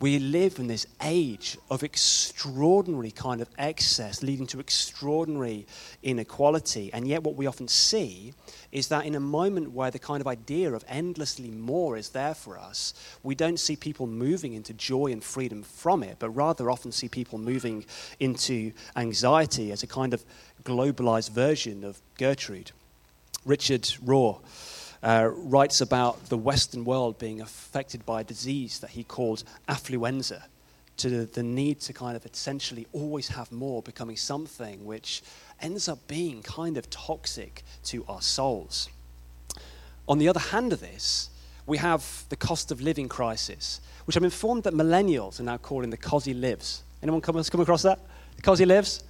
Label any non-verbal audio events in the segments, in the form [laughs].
We live in this age of extraordinary kind of excess, leading to extraordinary inequality. And yet, what we often see is that in a moment where the kind of idea of endlessly more is there for us, we don't see people moving into joy and freedom from it, but rather often see people moving into anxiety as a kind of globalized version of Gertrude. Richard Rohr uh, writes about the Western world being affected by a disease that he called affluenza, to the need to kind of essentially always have more, becoming something which ends up being kind of toxic to our souls. On the other hand of this, we have the cost of living crisis, which I'm informed that millennials are now calling the cozzie livs. Anyone come, come across that? The cozzie livs?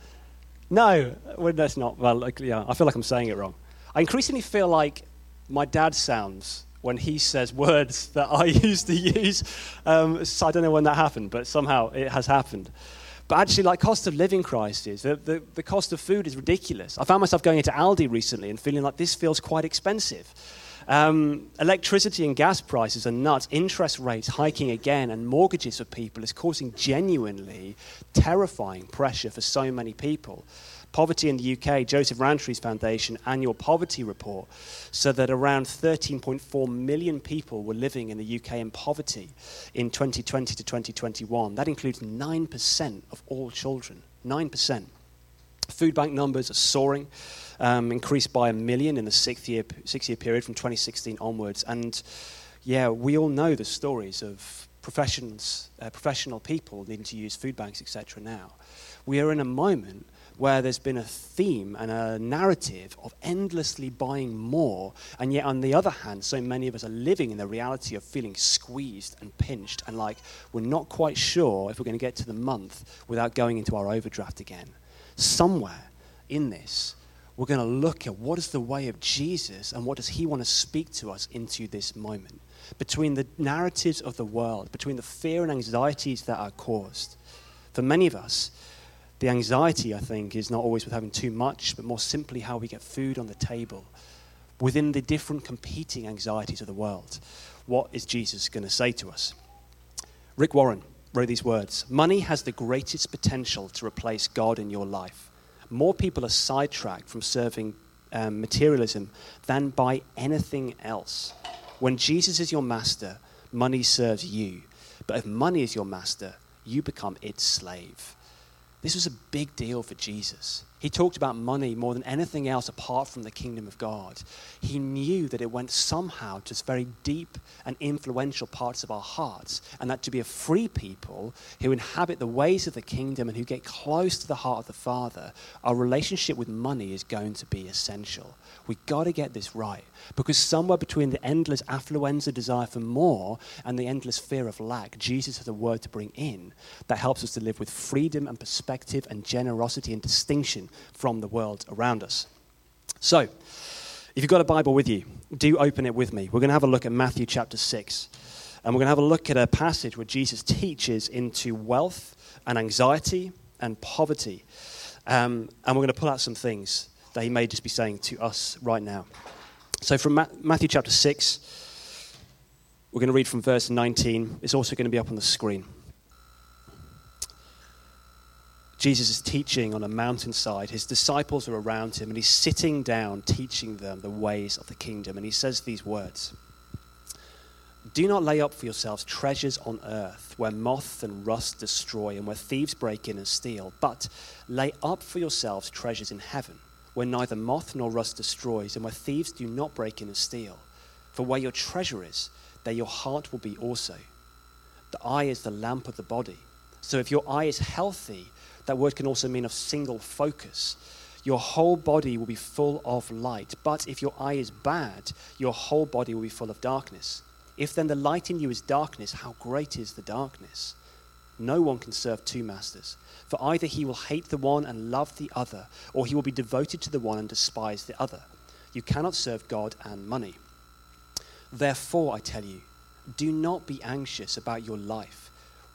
No, well, that's not. Well, like, yeah, I feel like I'm saying it wrong. I increasingly feel like my dad sounds when he says words [laughs] that I used to use. Um, so I don't know when that happened, but somehow it has happened. But actually, like cost of living crisis, the, the, the cost of food is ridiculous. I found myself going into Aldi recently and feeling like this feels quite expensive. Um, electricity and gas prices are nuts. Interest rates hiking again, and mortgages for people is causing genuinely terrifying pressure for so many people poverty in the UK, Joseph Rowntree's Foundation annual poverty report said that around 13.4 million people were living in the UK in poverty in 2020 to 2021. That includes 9% of all children. 9%. Food bank numbers are soaring, um, increased by a million in the six year, six year period from 2016 onwards. And yeah, we all know the stories of professions, uh, professional people needing to use food banks, etc. now. We are in a moment where there's been a theme and a narrative of endlessly buying more, and yet on the other hand, so many of us are living in the reality of feeling squeezed and pinched and like we're not quite sure if we're going to get to the month without going into our overdraft again. Somewhere in this, we're going to look at what is the way of Jesus and what does he want to speak to us into this moment. Between the narratives of the world, between the fear and anxieties that are caused. For many of us, the anxiety, I think, is not always with having too much, but more simply how we get food on the table. Within the different competing anxieties of the world, what is Jesus going to say to us? Rick Warren wrote these words Money has the greatest potential to replace God in your life. More people are sidetracked from serving um, materialism than by anything else. When Jesus is your master, money serves you. But if money is your master, you become its slave. This was a big deal for Jesus. He talked about money more than anything else apart from the kingdom of God. He knew that it went somehow to very deep and influential parts of our hearts, and that to be a free people who inhabit the ways of the kingdom and who get close to the heart of the Father, our relationship with money is going to be essential. We've got to get this right because somewhere between the endless affluenza desire for more and the endless fear of lack, Jesus has a word to bring in that helps us to live with freedom and perspective and generosity and distinction from the world around us. So, if you've got a Bible with you, do open it with me. We're going to have a look at Matthew chapter 6. And we're going to have a look at a passage where Jesus teaches into wealth and anxiety and poverty. Um, and we're going to pull out some things that he may just be saying to us right now. So, from Ma- Matthew chapter 6, we're going to read from verse 19. It's also going to be up on the screen. Jesus is teaching on a mountainside. His disciples are around him, and he's sitting down teaching them the ways of the kingdom. And he says these words Do not lay up for yourselves treasures on earth, where moth and rust destroy, and where thieves break in and steal, but lay up for yourselves treasures in heaven, where neither moth nor rust destroys, and where thieves do not break in and steal. For where your treasure is, there your heart will be also. The eye is the lamp of the body. So if your eye is healthy, that word can also mean of single focus. Your whole body will be full of light. But if your eye is bad, your whole body will be full of darkness. If then the light in you is darkness, how great is the darkness? No one can serve two masters. For either he will hate the one and love the other, or he will be devoted to the one and despise the other. You cannot serve God and money. Therefore, I tell you, do not be anxious about your life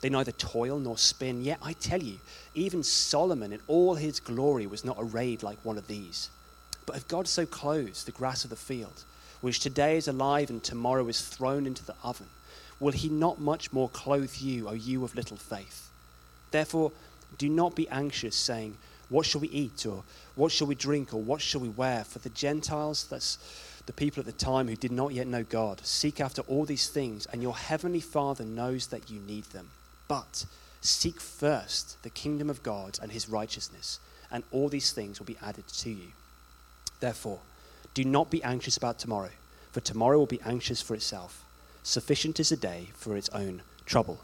They neither toil nor spin. Yet I tell you, even Solomon in all his glory was not arrayed like one of these. But if God so clothes the grass of the field, which today is alive and tomorrow is thrown into the oven, will he not much more clothe you, O you of little faith? Therefore, do not be anxious, saying, What shall we eat? Or what shall we drink? Or what shall we wear? For the Gentiles, that's the people at the time who did not yet know God, seek after all these things, and your heavenly Father knows that you need them. But seek first the kingdom of God and his righteousness, and all these things will be added to you. Therefore, do not be anxious about tomorrow, for tomorrow will be anxious for itself. Sufficient is a day for its own trouble.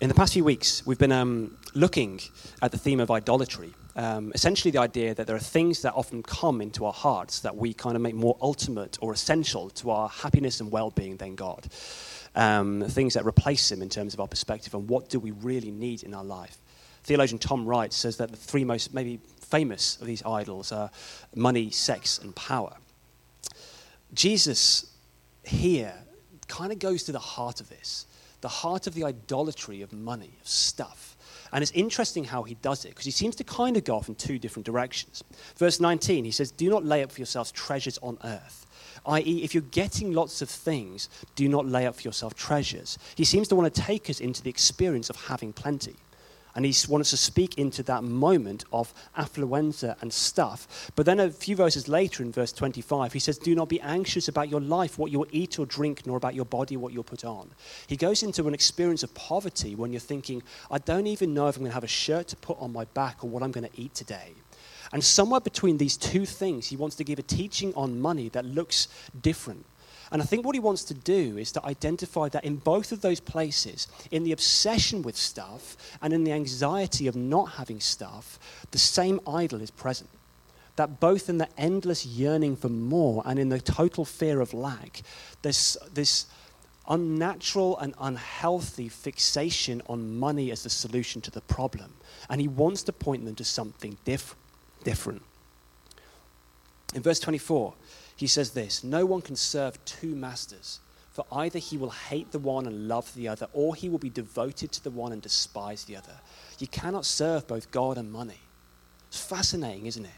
In the past few weeks, we've been um, looking at the theme of idolatry. Um, essentially, the idea that there are things that often come into our hearts that we kind of make more ultimate or essential to our happiness and well being than God. Um, things that replace Him in terms of our perspective and what do we really need in our life. Theologian Tom Wright says that the three most maybe famous of these idols are money, sex, and power. Jesus here kind of goes to the heart of this the heart of the idolatry of money, of stuff. And it's interesting how he does it because he seems to kind of go off in two different directions. Verse 19, he says, Do not lay up for yourselves treasures on earth. I.e., if you're getting lots of things, do not lay up for yourself treasures. He seems to want to take us into the experience of having plenty. And he wants to speak into that moment of affluenza and stuff. But then a few verses later, in verse 25, he says, Do not be anxious about your life, what you'll eat or drink, nor about your body, what you'll put on. He goes into an experience of poverty when you're thinking, I don't even know if I'm going to have a shirt to put on my back or what I'm going to eat today. And somewhere between these two things, he wants to give a teaching on money that looks different. And I think what he wants to do is to identify that in both of those places, in the obsession with stuff and in the anxiety of not having stuff, the same idol is present. That both in the endless yearning for more and in the total fear of lack, there's this unnatural and unhealthy fixation on money as the solution to the problem. And he wants to point them to something diff- different. In verse 24, he says this No one can serve two masters, for either he will hate the one and love the other, or he will be devoted to the one and despise the other. You cannot serve both God and money. It's fascinating, isn't it?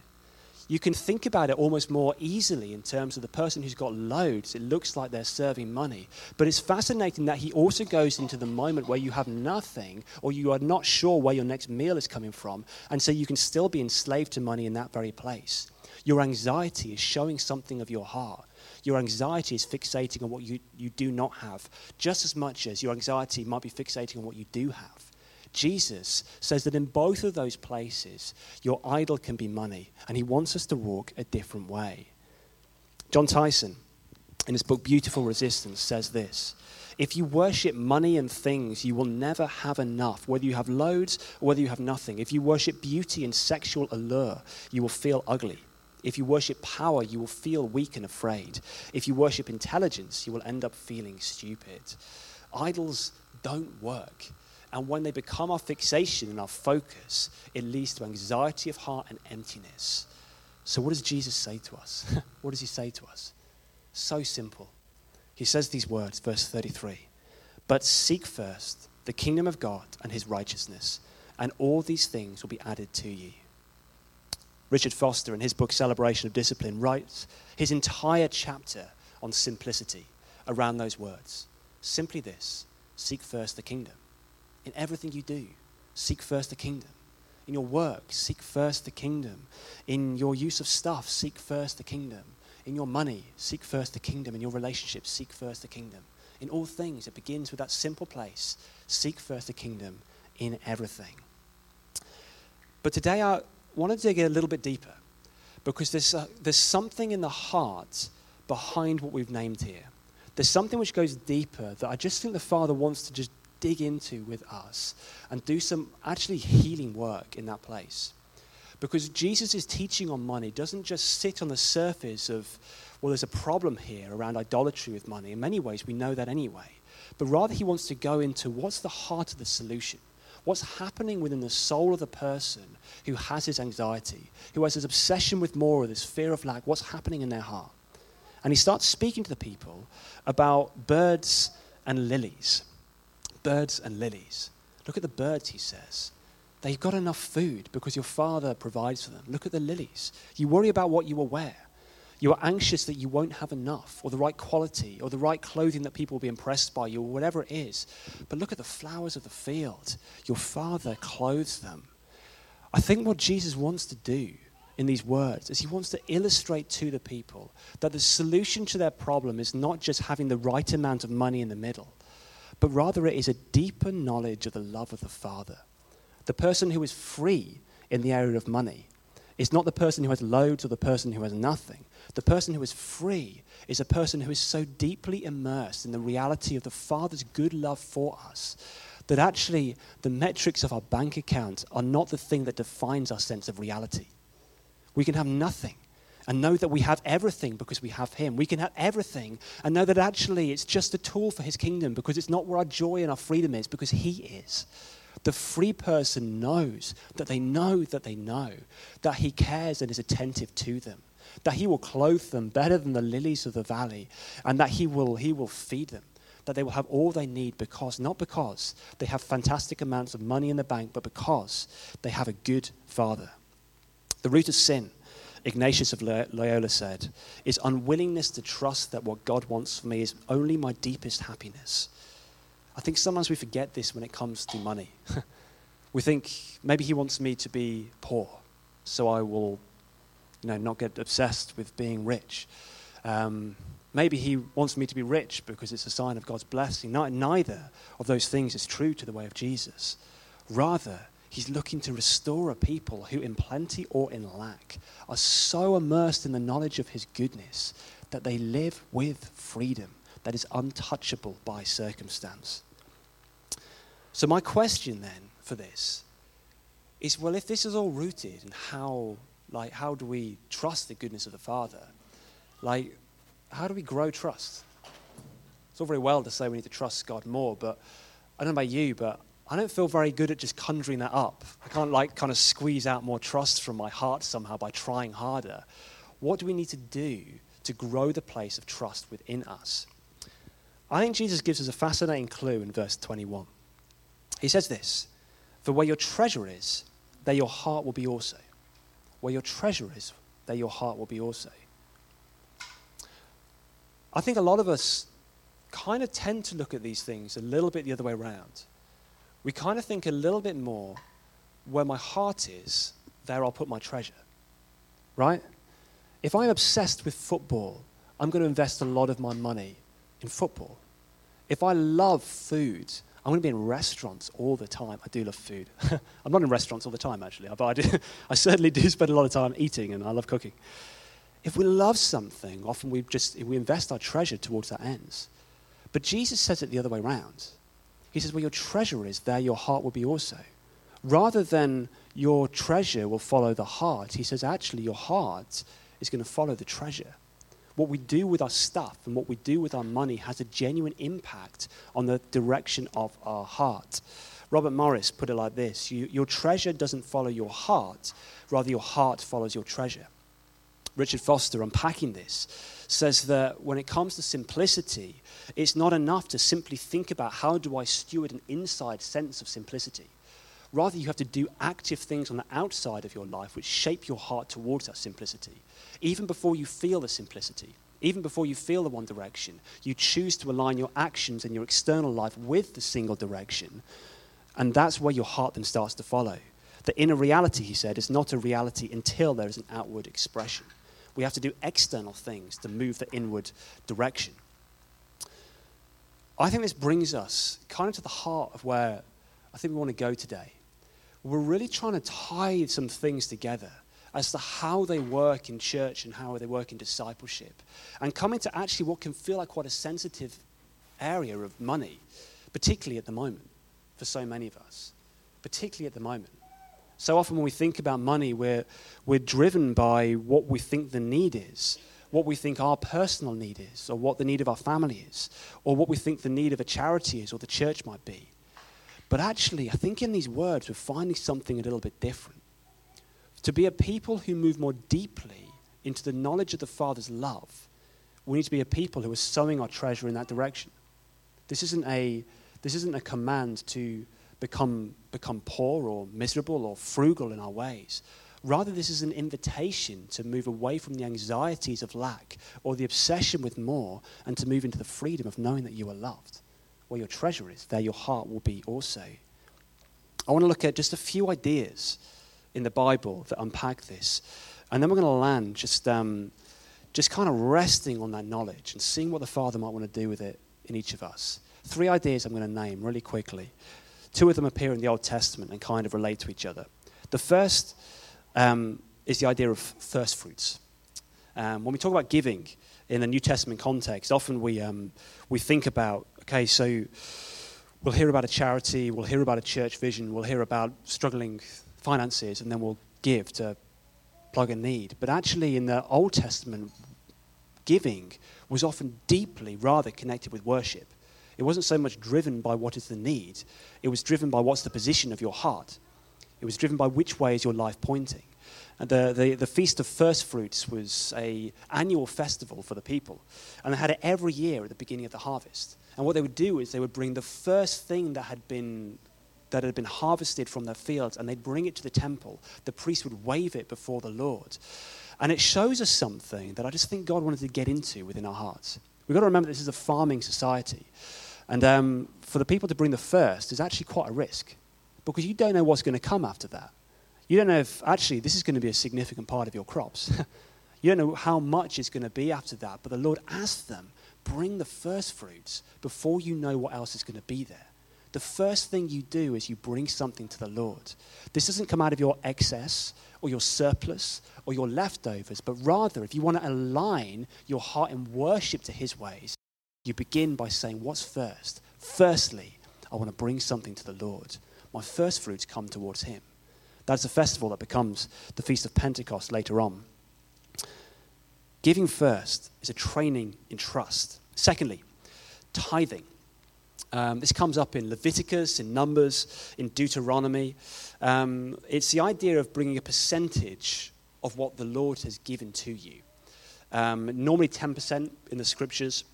You can think about it almost more easily in terms of the person who's got loads. It looks like they're serving money. But it's fascinating that he also goes into the moment where you have nothing or you are not sure where your next meal is coming from. And so you can still be enslaved to money in that very place. Your anxiety is showing something of your heart. Your anxiety is fixating on what you, you do not have, just as much as your anxiety might be fixating on what you do have. Jesus says that in both of those places, your idol can be money, and he wants us to walk a different way. Jon Tyson, in his book Beautiful Resistance, says this If you worship money and things, you will never have enough, whether you have loads or whether you have nothing. If you worship beauty and sexual allure, you will feel ugly. If you worship power, you will feel weak and afraid. If you worship intelligence, you will end up feeling stupid. Idols don't work. And when they become our fixation and our focus, it leads to anxiety of heart and emptiness. So, what does Jesus say to us? [laughs] what does he say to us? So simple. He says these words, verse 33 But seek first the kingdom of God and his righteousness, and all these things will be added to you. Richard Foster, in his book Celebration of Discipline, writes his entire chapter on simplicity around those words. Simply this seek first the kingdom. In everything you do, seek first the kingdom. In your work, seek first the kingdom. In your use of stuff, seek first the kingdom. In your money, seek first the kingdom. In your relationships, seek first the kingdom. In all things, it begins with that simple place seek first the kingdom in everything. But today, I want to dig a little bit deeper because there's, a, there's something in the heart behind what we've named here. There's something which goes deeper that I just think the Father wants to just dig into with us and do some actually healing work in that place. Because Jesus' teaching on money doesn't just sit on the surface of, well, there's a problem here around idolatry with money. In many ways, we know that anyway. But rather, he wants to go into what's the heart of the solution? What's happening within the soul of the person who has his anxiety, who has his obsession with more, or this fear of lack? What's happening in their heart? And he starts speaking to the people about birds and lilies. Birds and lilies. Look at the birds, he says. They've got enough food because your father provides for them. Look at the lilies. You worry about what you will wear. You are anxious that you won't have enough, or the right quality, or the right clothing that people will be impressed by you, or whatever it is. But look at the flowers of the field. Your Father clothes them. I think what Jesus wants to do in these words is he wants to illustrate to the people that the solution to their problem is not just having the right amount of money in the middle, but rather it is a deeper knowledge of the love of the Father. The person who is free in the area of money is not the person who has loads or the person who has nothing. The person who is free is a person who is so deeply immersed in the reality of the Father's good love for us that actually the metrics of our bank account are not the thing that defines our sense of reality. We can have nothing and know that we have everything because we have Him. We can have everything and know that actually it's just a tool for His kingdom because it's not where our joy and our freedom is because He is. The free person knows that they know that they know that He cares and is attentive to them, that He will clothe them better than the lilies of the valley, and that He will, he will feed them. That they will have all they need because, not because they have fantastic amounts of money in the bank, but because they have a good father. The root of sin, Ignatius of Loyola said, is unwillingness to trust that what God wants for me is only my deepest happiness. I think sometimes we forget this when it comes to money. [laughs] we think maybe he wants me to be poor, so I will, you know, not get obsessed with being rich. Um, maybe he wants me to be rich because it's a sign of God's blessing. neither of those things is true to the way of Jesus. Rather, he's looking to restore a people who, in plenty or in lack, are so immersed in the knowledge of his goodness that they live with freedom that is untouchable by circumstance. So, my question then for this is well, if this is all rooted in how, like, how do we trust the goodness of the Father? Like, how do we grow trust? It's all very well to say we need to trust God more, but I don't know about you, but I don't feel very good at just conjuring that up. I can't, like, kind of squeeze out more trust from my heart somehow by trying harder. What do we need to do to grow the place of trust within us? I think Jesus gives us a fascinating clue in verse 21. He says this For where your treasure is, there your heart will be also. Where your treasure is, there your heart will be also. I think a lot of us kind of tend to look at these things a little bit the other way around. We kind of think a little bit more where my heart is, there I'll put my treasure. Right? If I'm obsessed with football, I'm going to invest a lot of my money in football. If I love food, I'm going to be in restaurants all the time. I do love food. [laughs] I'm not in restaurants all the time, actually, but I, do, [laughs] I certainly do spend a lot of time eating and I love cooking. If we love something, often we just we invest our treasure towards that ends. But Jesus says it the other way around. He says, Where your treasure is, there your heart will be also. Rather than your treasure will follow the heart, he says, actually, your heart is going to follow the treasure. What we do with our stuff and what we do with our money has a genuine impact on the direction of our heart. Robert Morris put it like this Your treasure doesn't follow your heart, rather, your heart follows your treasure. Richard Foster, unpacking this, says that when it comes to simplicity, it's not enough to simply think about how do I steward an inside sense of simplicity. Rather, you have to do active things on the outside of your life which shape your heart towards that simplicity. Even before you feel the simplicity, even before you feel the one direction, you choose to align your actions and your external life with the single direction. And that's where your heart then starts to follow. The inner reality, he said, is not a reality until there is an outward expression. We have to do external things to move the inward direction. I think this brings us kind of to the heart of where I think we want to go today. We're really trying to tie some things together as to how they work in church and how they work in discipleship, and coming to actually what can feel like quite a sensitive area of money, particularly at the moment for so many of us, particularly at the moment. So often when we think about money, we're, we're driven by what we think the need is, what we think our personal need is, or what the need of our family is, or what we think the need of a charity is or the church might be. But actually, I think in these words, we're finding something a little bit different. To be a people who move more deeply into the knowledge of the Father's love, we need to be a people who are sowing our treasure in that direction. This isn't a, this isn't a command to become, become poor or miserable or frugal in our ways. Rather, this is an invitation to move away from the anxieties of lack or the obsession with more and to move into the freedom of knowing that you are loved. Where your treasure is, there your heart will be also. I want to look at just a few ideas in the Bible that unpack this. And then we're going to land just, um, just kind of resting on that knowledge and seeing what the Father might want to do with it in each of us. Three ideas I'm going to name really quickly. Two of them appear in the Old Testament and kind of relate to each other. The first um, is the idea of first fruits. Um, when we talk about giving in the New Testament context, often we, um, we think about, okay, so we'll hear about a charity, we'll hear about a church vision, we'll hear about struggling finances, and then we'll give to plug a need. But actually, in the Old Testament, giving was often deeply rather connected with worship. It wasn't so much driven by what is the need, it was driven by what's the position of your heart. It was driven by which way is your life pointing. And the, the, the Feast of First Fruits was a annual festival for the people. And they had it every year at the beginning of the harvest. And what they would do is they would bring the first thing that had been that had been harvested from their fields and they'd bring it to the temple. The priest would wave it before the Lord. And it shows us something that I just think God wanted to get into within our hearts. We've got to remember this is a farming society. And um, for the people to bring the first is actually quite a risk because you don't know what's going to come after that. You don't know if actually this is going to be a significant part of your crops. [laughs] you don't know how much it's going to be after that. But the Lord asked them, bring the first fruits before you know what else is going to be there. The first thing you do is you bring something to the Lord. This doesn't come out of your excess or your surplus or your leftovers, but rather, if you want to align your heart in worship to His ways, you begin by saying, What's first? Firstly, I want to bring something to the Lord. My first fruits come towards Him. That's a festival that becomes the Feast of Pentecost later on. Giving first is a training in trust. Secondly, tithing. Um, this comes up in Leviticus, in Numbers, in Deuteronomy. Um, it's the idea of bringing a percentage of what the Lord has given to you. Um, normally 10% in the scriptures.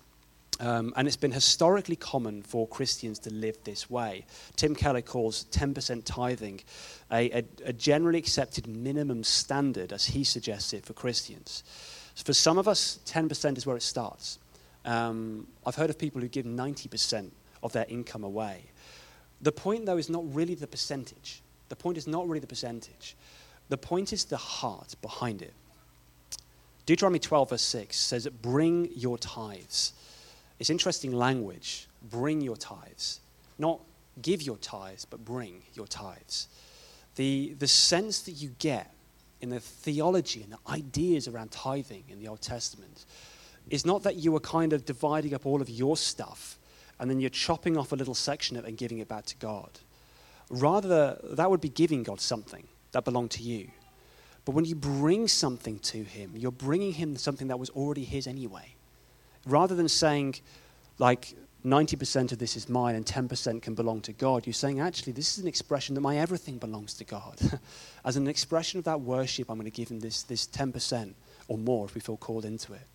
Um, and it's been historically common for Christians to live this way. Tim Keller calls 10% tithing a, a, a, generally accepted minimum standard, as he suggests it, for Christians. For some of us, 10% is where it starts. Um, I've heard of people who give 90% of their income away. The point, though, is not really the percentage. The point is not really the percentage. The point is the heart behind it. Deuteronomy 12, verse 6 says, Bring your tithes it's interesting language. Bring your tithes. Not give your tithes, but bring your tithes. The, the sense that you get in the theology and the ideas around tithing in the Old Testament is not that you are kind of dividing up all of your stuff and then you're chopping off a little section of it and giving it back to God. Rather, that would be giving God something that belonged to you. But when you bring something to Him, you're bringing Him something that was already His anyway rather than saying, like, 90% of this is mine and 10% can belong to God, you're saying, actually, this is an expression that my everything belongs to God. [laughs] As an expression of that worship, I'm going to give him this, this 10% or more if we feel called into it.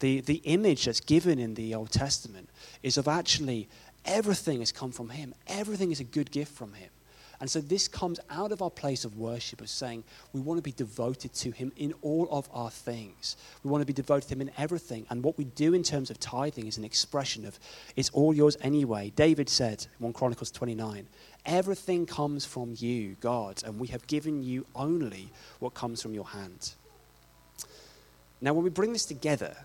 The, the image that's given in the Old Testament is of actually everything has come from him, everything is a good gift from him. And so this comes out of our place of worship of saying we want to be devoted to Him in all of our things. We want to be devoted to Him in everything. And what we do in terms of tithing is an expression of it's all yours anyway. David said, in 1 Chronicles 29, everything comes from you, God, and we have given you only what comes from your hand. Now, when we bring this together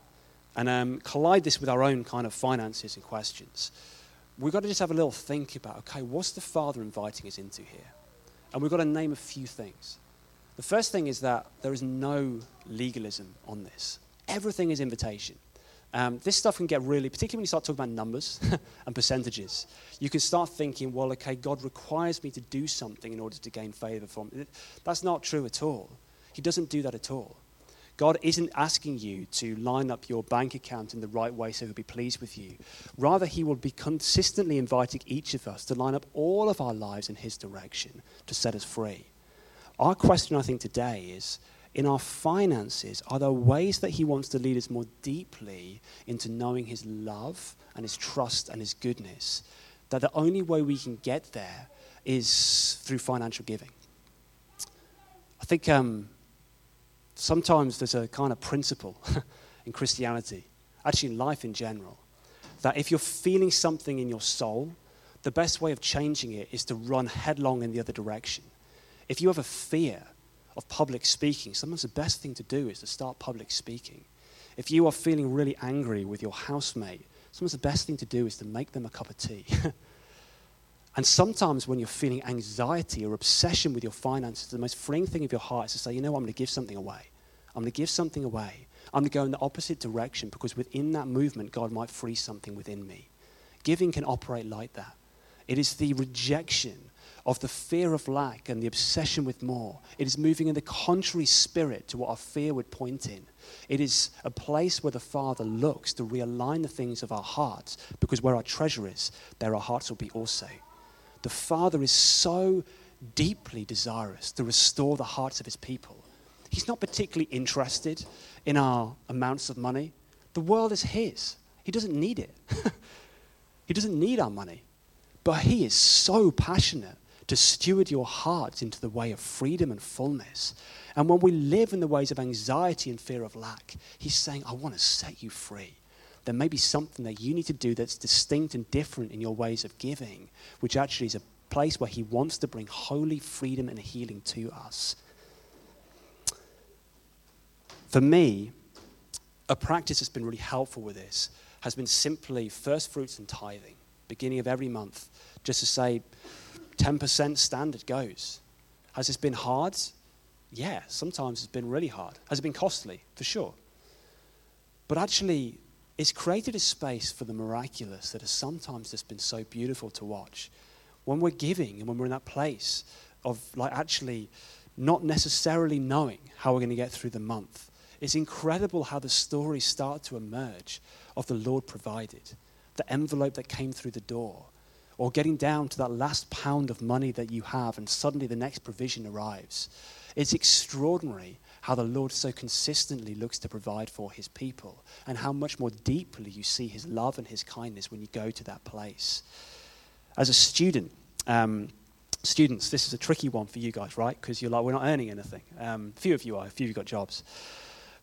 and um, collide this with our own kind of finances and questions, we've got to just have a little think about okay, what's the Father inviting us into here? And we've got to name a few things. The first thing is that there is no legalism on this, everything is invitation. Um, this stuff can get really, particularly when you start talking about numbers [laughs] and percentages, you can start thinking, well, okay, God requires me to do something in order to gain favor from. That's not true at all. He doesn't do that at all. God isn't asking you to line up your bank account in the right way so he'll be pleased with you. Rather, he will be consistently inviting each of us to line up all of our lives in his direction to set us free. Our question, I think, today is in our finances, are there ways that he wants to lead us more deeply into knowing his love and his trust and his goodness? That the only way we can get there is through financial giving. I think um, sometimes there's a kind of principle [laughs] in Christianity, actually in life in general, that if you're feeling something in your soul, the best way of changing it is to run headlong in the other direction. If you have a fear of public speaking, sometimes the best thing to do is to start public speaking. If you are feeling really angry with your housemate, sometimes the best thing to do is to make them a cup of tea. [laughs] and sometimes when you're feeling anxiety or obsession with your finances, the most freeing thing of your heart is to say, you know I'm going to give something away. I'm going to give something away. I'm going to go in the opposite direction because within that movement, God might free something within me. Giving can operate like that. It is the rejection of the fear of lack and the obsession with more. It is moving in the contrary spirit to what our fear would point in. It is a place where the Father looks to realign the things of our hearts because where our treasure is, there our hearts will be also. The Father is so deeply desirous to restore the hearts of his people He's not particularly interested in our amounts of money. The world is His, He doesn't need it. [laughs] he doesn't need our money. But He is so passionate to steward your hearts into the way of freedom and fullness. And when we live in the ways of anxiety and fear of lack, He's saying, I want to set you free. There may be something that you need to do that's distinct and different in your ways of giving, which actually is a place where He wants to bring holy freedom and healing to us. For me, a practice that's been really helpful with this has been simply first fruits and tithing, beginning of every month, just to say 10% standard goes. Has this been hard? Yeah, sometimes it's been really hard. Has it been costly? For sure. But actually, it's created a space for the miraculous that has sometimes just been so beautiful to watch. When we're giving and when we're in that place of like actually not necessarily knowing how we're going to get through the month, it's incredible how the stories start to emerge of the Lord provided, the envelope that came through the door, or getting down to that last pound of money that you have, and suddenly the next provision arrives. It's extraordinary how the Lord so consistently looks to provide for his people, and how much more deeply you see his love and his kindness when you go to that place. As a student, um, students, this is a tricky one for you guys, right? Because you're like, we're not earning anything. Um, few of you are, a few of you got jobs.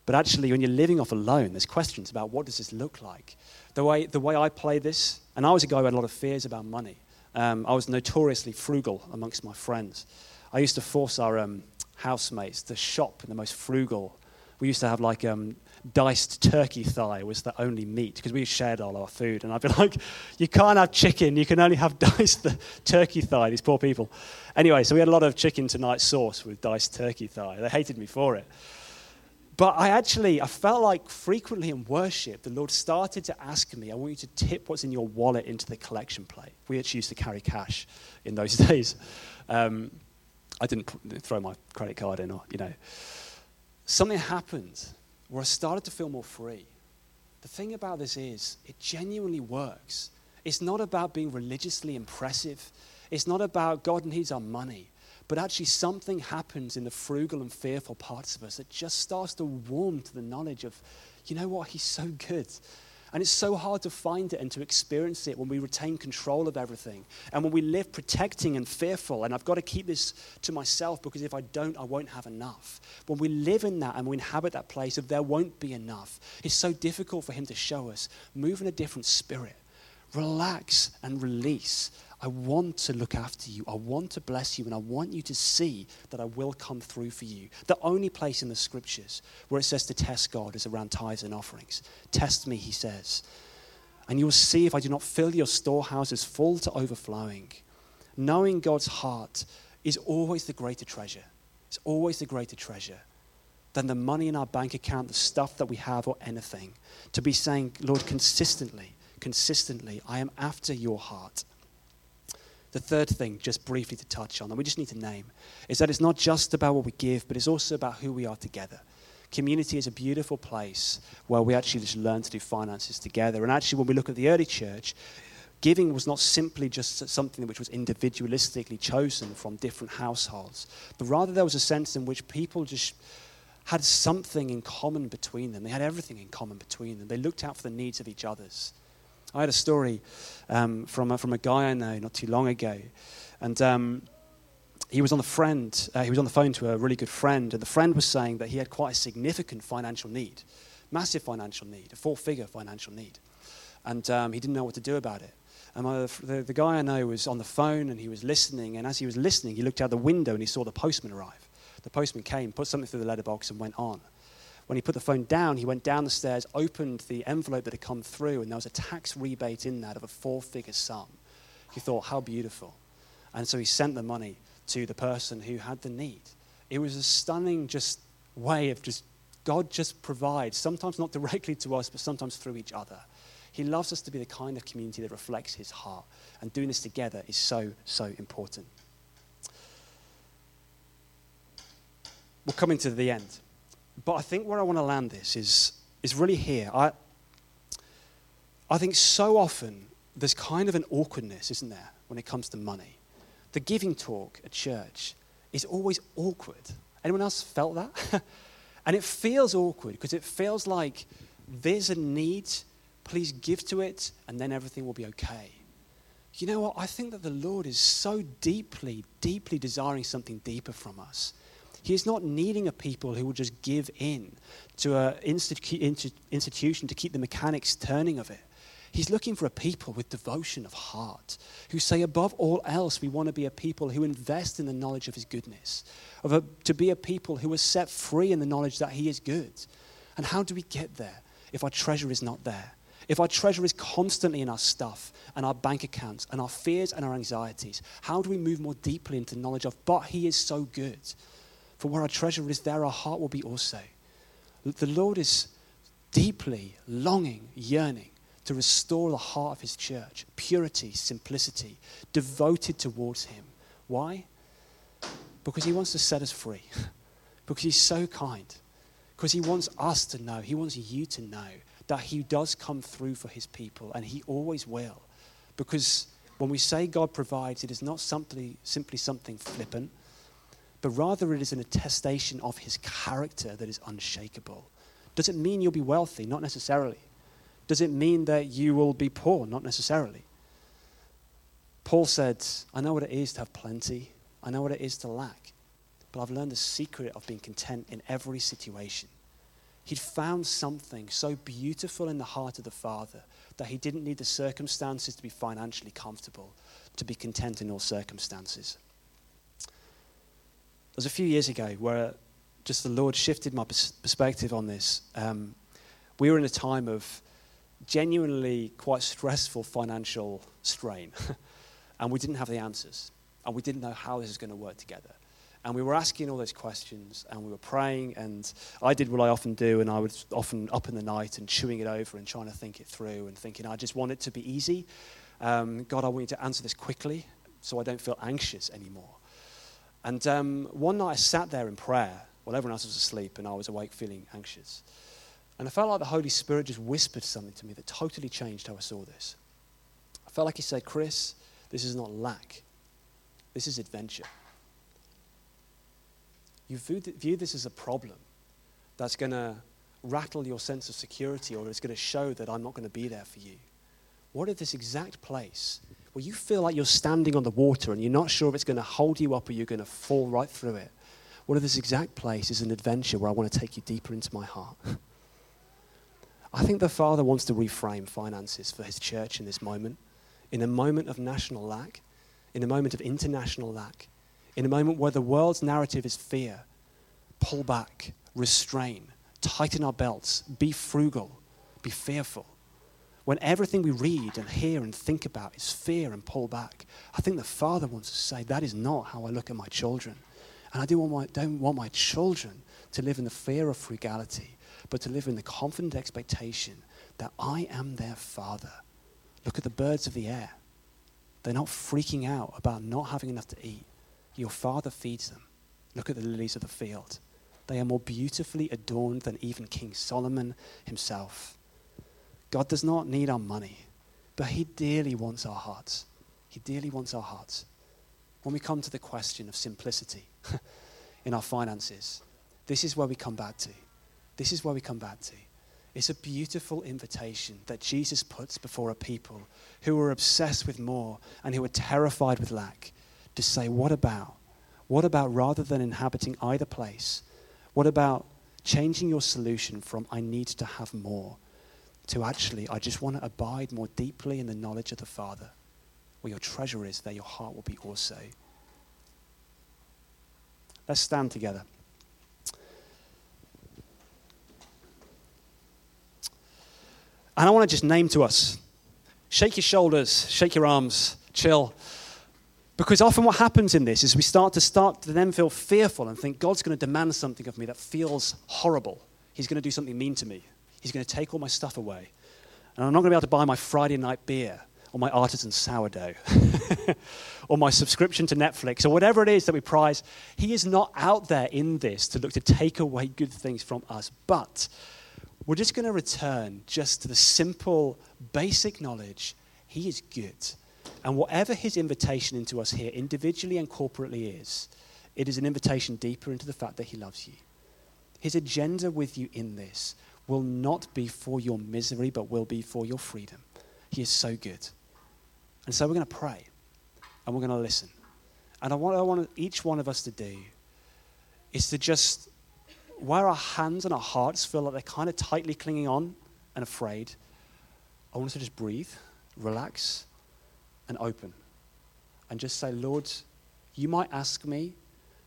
But actually, when you're living off a loan, there's questions about what does this look like. The way, the way I play this, and I was a guy who had a lot of fears about money. Um, I was notoriously frugal amongst my friends. I used to force our um, housemates the shop the most frugal. We used to have like um, diced turkey thigh was the only meat because we shared all our food. And I'd be [laughs] like, you can't have chicken, you can only have [laughs] diced the turkey thigh, these poor people. Anyway, so we had a lot of chicken tonight sauce with diced turkey thigh. They hated me for it. But I actually, I felt like frequently in worship, the Lord started to ask me, I want you to tip what's in your wallet into the collection plate. We actually used to carry cash in those [laughs] days. Um, I didn't throw my credit card in, or, you know. Something happened where I started to feel more free. The thing about this is, it genuinely works. It's not about being religiously impressive, it's not about God needs our money. But actually, something happens in the frugal and fearful parts of us that just starts to warm to the knowledge of, you know what, He's so good. And it's so hard to find it and to experience it when we retain control of everything and when we live protecting and fearful. And I've got to keep this to myself because if I don't, I won't have enough. When we live in that and we inhabit that place of there won't be enough, it's so difficult for Him to show us. Move in a different spirit, relax and release I want to look after you. I want to bless you, and I want you to see that I will come through for you. The only place in the scriptures where it says to test God is around tithes and offerings. Test me, he says, and you will see if I do not fill your storehouses full to overflowing. Knowing God's heart is always the greater treasure. It's always the greater treasure than the money in our bank account, the stuff that we have, or anything. To be saying, Lord, consistently, consistently, I am after your heart. The third thing, just briefly to touch on, and we just need to name, is that it's not just about what we give, but it's also about who we are together. Community is a beautiful place where we actually just learn to do finances together. And actually, when we look at the early church, giving was not simply just something which was individualistically chosen from different households, but rather there was a sense in which people just had something in common between them. They had everything in common between them. They looked out for the needs of each others. I had a story um, from, a, from a guy I know not too long ago, and um, he was on the friend. Uh, he was on the phone to a really good friend, and the friend was saying that he had quite a significant financial need, massive financial need, a four-figure financial need, and um, he didn't know what to do about it. And my, the, the guy I know was on the phone, and he was listening. And as he was listening, he looked out the window and he saw the postman arrive. The postman came, put something through the letterbox, and went on. When he put the phone down, he went down the stairs, opened the envelope that had come through, and there was a tax rebate in that of a four figure sum. He thought, how beautiful. And so he sent the money to the person who had the need. It was a stunning just way of just God just provides, sometimes not directly to us, but sometimes through each other. He loves us to be the kind of community that reflects his heart. And doing this together is so, so important. We're coming to the end. But I think where I want to land this is, is really here. I, I think so often there's kind of an awkwardness, isn't there, when it comes to money. The giving talk at church is always awkward. Anyone else felt that? [laughs] and it feels awkward because it feels like there's a need, please give to it, and then everything will be okay. You know what? I think that the Lord is so deeply, deeply desiring something deeper from us. He is not needing a people who will just give in to an institu- institution to keep the mechanics turning of it. He's looking for a people with devotion of heart who say, above all else, we want to be a people who invest in the knowledge of His goodness, of a, to be a people who are set free in the knowledge that He is good. And how do we get there if our treasure is not there? If our treasure is constantly in our stuff and our bank accounts and our fears and our anxieties, how do we move more deeply into knowledge of, but He is so good? For where our treasure is, there our heart will be also. The Lord is deeply longing, yearning to restore the heart of His church purity, simplicity, devoted towards Him. Why? Because He wants to set us free, [laughs] because He's so kind, because He wants us to know, He wants you to know that He does come through for His people, and He always will. Because when we say God provides, it is not simply, simply something flippant but rather it is an attestation of his character that is unshakable. Does it mean you'll be wealthy? Not necessarily. Does it mean that you will be poor? Not necessarily. Paul said, I know what it is to have plenty, I know what it is to lack, but I've learned the secret of being content in every situation. He'd found something so beautiful in the heart of the Father that he didn't need the circumstances to be financially comfortable, to be content in all circumstances was a few years ago where just the Lord shifted my perspective on this. Um, we were in a time of genuinely quite stressful financial strain, [laughs] and we didn't have the answers, and we didn't know how this was going to work together. And we were asking all those questions, and we were praying, and I did what I often do, and I was often up in the night and chewing it over and trying to think it through and thinking, I just want it to be easy. Um, God, I want you to answer this quickly so I don't feel anxious anymore. And um, one night I sat there in prayer while everyone else was asleep and I was awake feeling anxious. And I felt like the Holy Spirit just whispered something to me that totally changed how I saw this. I felt like He said, Chris, this is not lack, this is adventure. You view this as a problem that's going to rattle your sense of security or it's going to show that I'm not going to be there for you. What if this exact place where you feel like you're standing on the water and you're not sure if it's going to hold you up or you're going to fall right through it. If this exact place is an adventure where I want to take you deeper into my heart? I think the Father wants to reframe finances for His church in this moment, in a moment of national lack, in a moment of international lack, in a moment where the world's narrative is fear. Pull back, restrain, tighten our belts, be frugal, be fearful when everything we read and hear and think about is fear and pull back, I think the Father wants to say, That is not how I look at my children. And I do want my, don't want my children to live in the fear of frugality, but to live in the confident expectation that I am their Father. Look at the birds of the air. They're not freaking out about not having enough to eat. Your Father feeds them. Look at the lilies of the field. They are more beautifully adorned than even King Solomon himself. God does not need our money, but He dearly wants our hearts. He dearly wants our hearts. When we come to the question of simplicity [laughs] in our finances, this is where we come back to. This is where we come back to. It's a beautiful invitation that Jesus puts before a people who are obsessed with more and who are terrified with lack to say, What about? What about rather than inhabiting either place? What about changing your solution from I need to have more to actually I just want to abide more deeply in the knowledge of the Father? Where your treasure is, there your heart will be also. Let's stand together. And I want to just name to us shake your shoulders, shake your arms, chill. Because often what happens in this is we start to start to then feel fearful and think God's going to demand something of me that feels horrible. He's going to do something mean to me. He's going to take all my stuff away. And I'm not going to be able to buy my Friday night beer or my artisan sourdough [laughs] or my subscription to Netflix or whatever it is that we prize. He is not out there in this to look to take away good things from us. But we're just going to return just to the simple, basic knowledge He is good. And whatever His invitation into us here, individually and corporately, is, it is an invitation deeper into the fact that He loves you. His agenda with you in this will not be for your misery, but will be for your freedom. He is so good. And so we're going to pray and we're going to listen. And I want, I want each one of us to do is to just where our hands and our hearts feel like they're kind of tightly clinging on and afraid, I want us to just breathe, relax, and open. And just say, Lord, you might ask me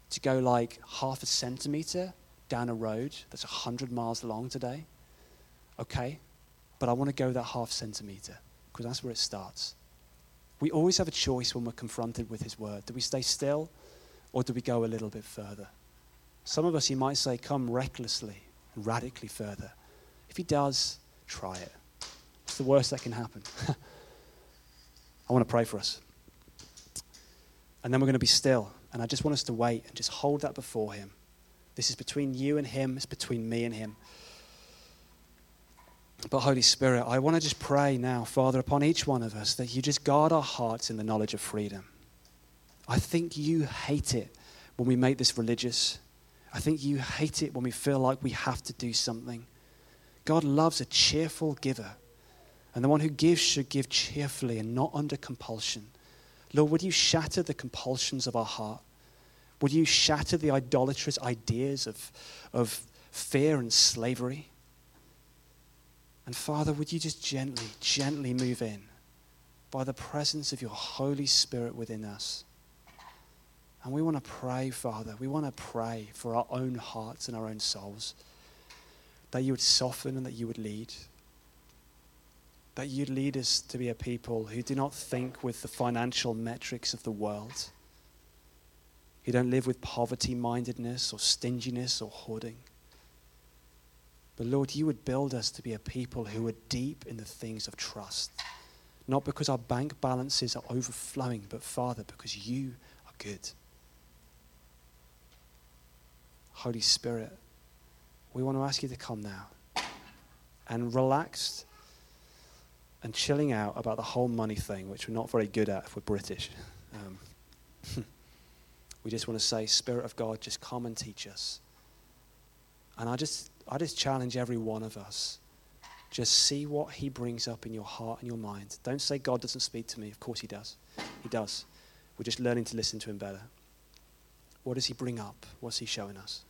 to go like half a centimeter down a road that's 100 miles long today. Okay, but I want to go that half centimeter because that's where it starts. We always have a choice when we're confronted with His word. Do we stay still or do we go a little bit further? Some of us, he might say, come recklessly, radically further. If he does, try it. It's the worst that can happen. [laughs] I want to pray for us. And then we're going to be still. And I just want us to wait and just hold that before him. This is between you and him, it's between me and him. But Holy Spirit, I want to just pray now, Father, upon each one of us that you just guard our hearts in the knowledge of freedom. I think you hate it when we make this religious. I think you hate it when we feel like we have to do something. God loves a cheerful giver. And the one who gives should give cheerfully and not under compulsion. Lord, would you shatter the compulsions of our heart? Would you shatter the idolatrous ideas of, of fear and slavery? And Father, would you just gently, gently move in by the presence of your Holy Spirit within us? And we want to pray, Father, we want to pray for our own hearts and our own souls that you would soften and that you would lead. That you'd lead us to be a people who do not think with the financial metrics of the world, who don't live with poverty mindedness or stinginess or hoarding. But Lord, you would build us to be a people who are deep in the things of trust. Not because our bank balances are overflowing, but Father, because you are good. Holy Spirit, we want to ask you to come now and relaxed and chilling out about the whole money thing, which we're not very good at if we're British. Um, [laughs] we just want to say, Spirit of God, just come and teach us. And I just, I just challenge every one of us. Just see what He brings up in your heart and your mind. Don't say God doesn't speak to me. Of course He does. He does. We're just learning to listen to Him better. What does He bring up? What's He showing us?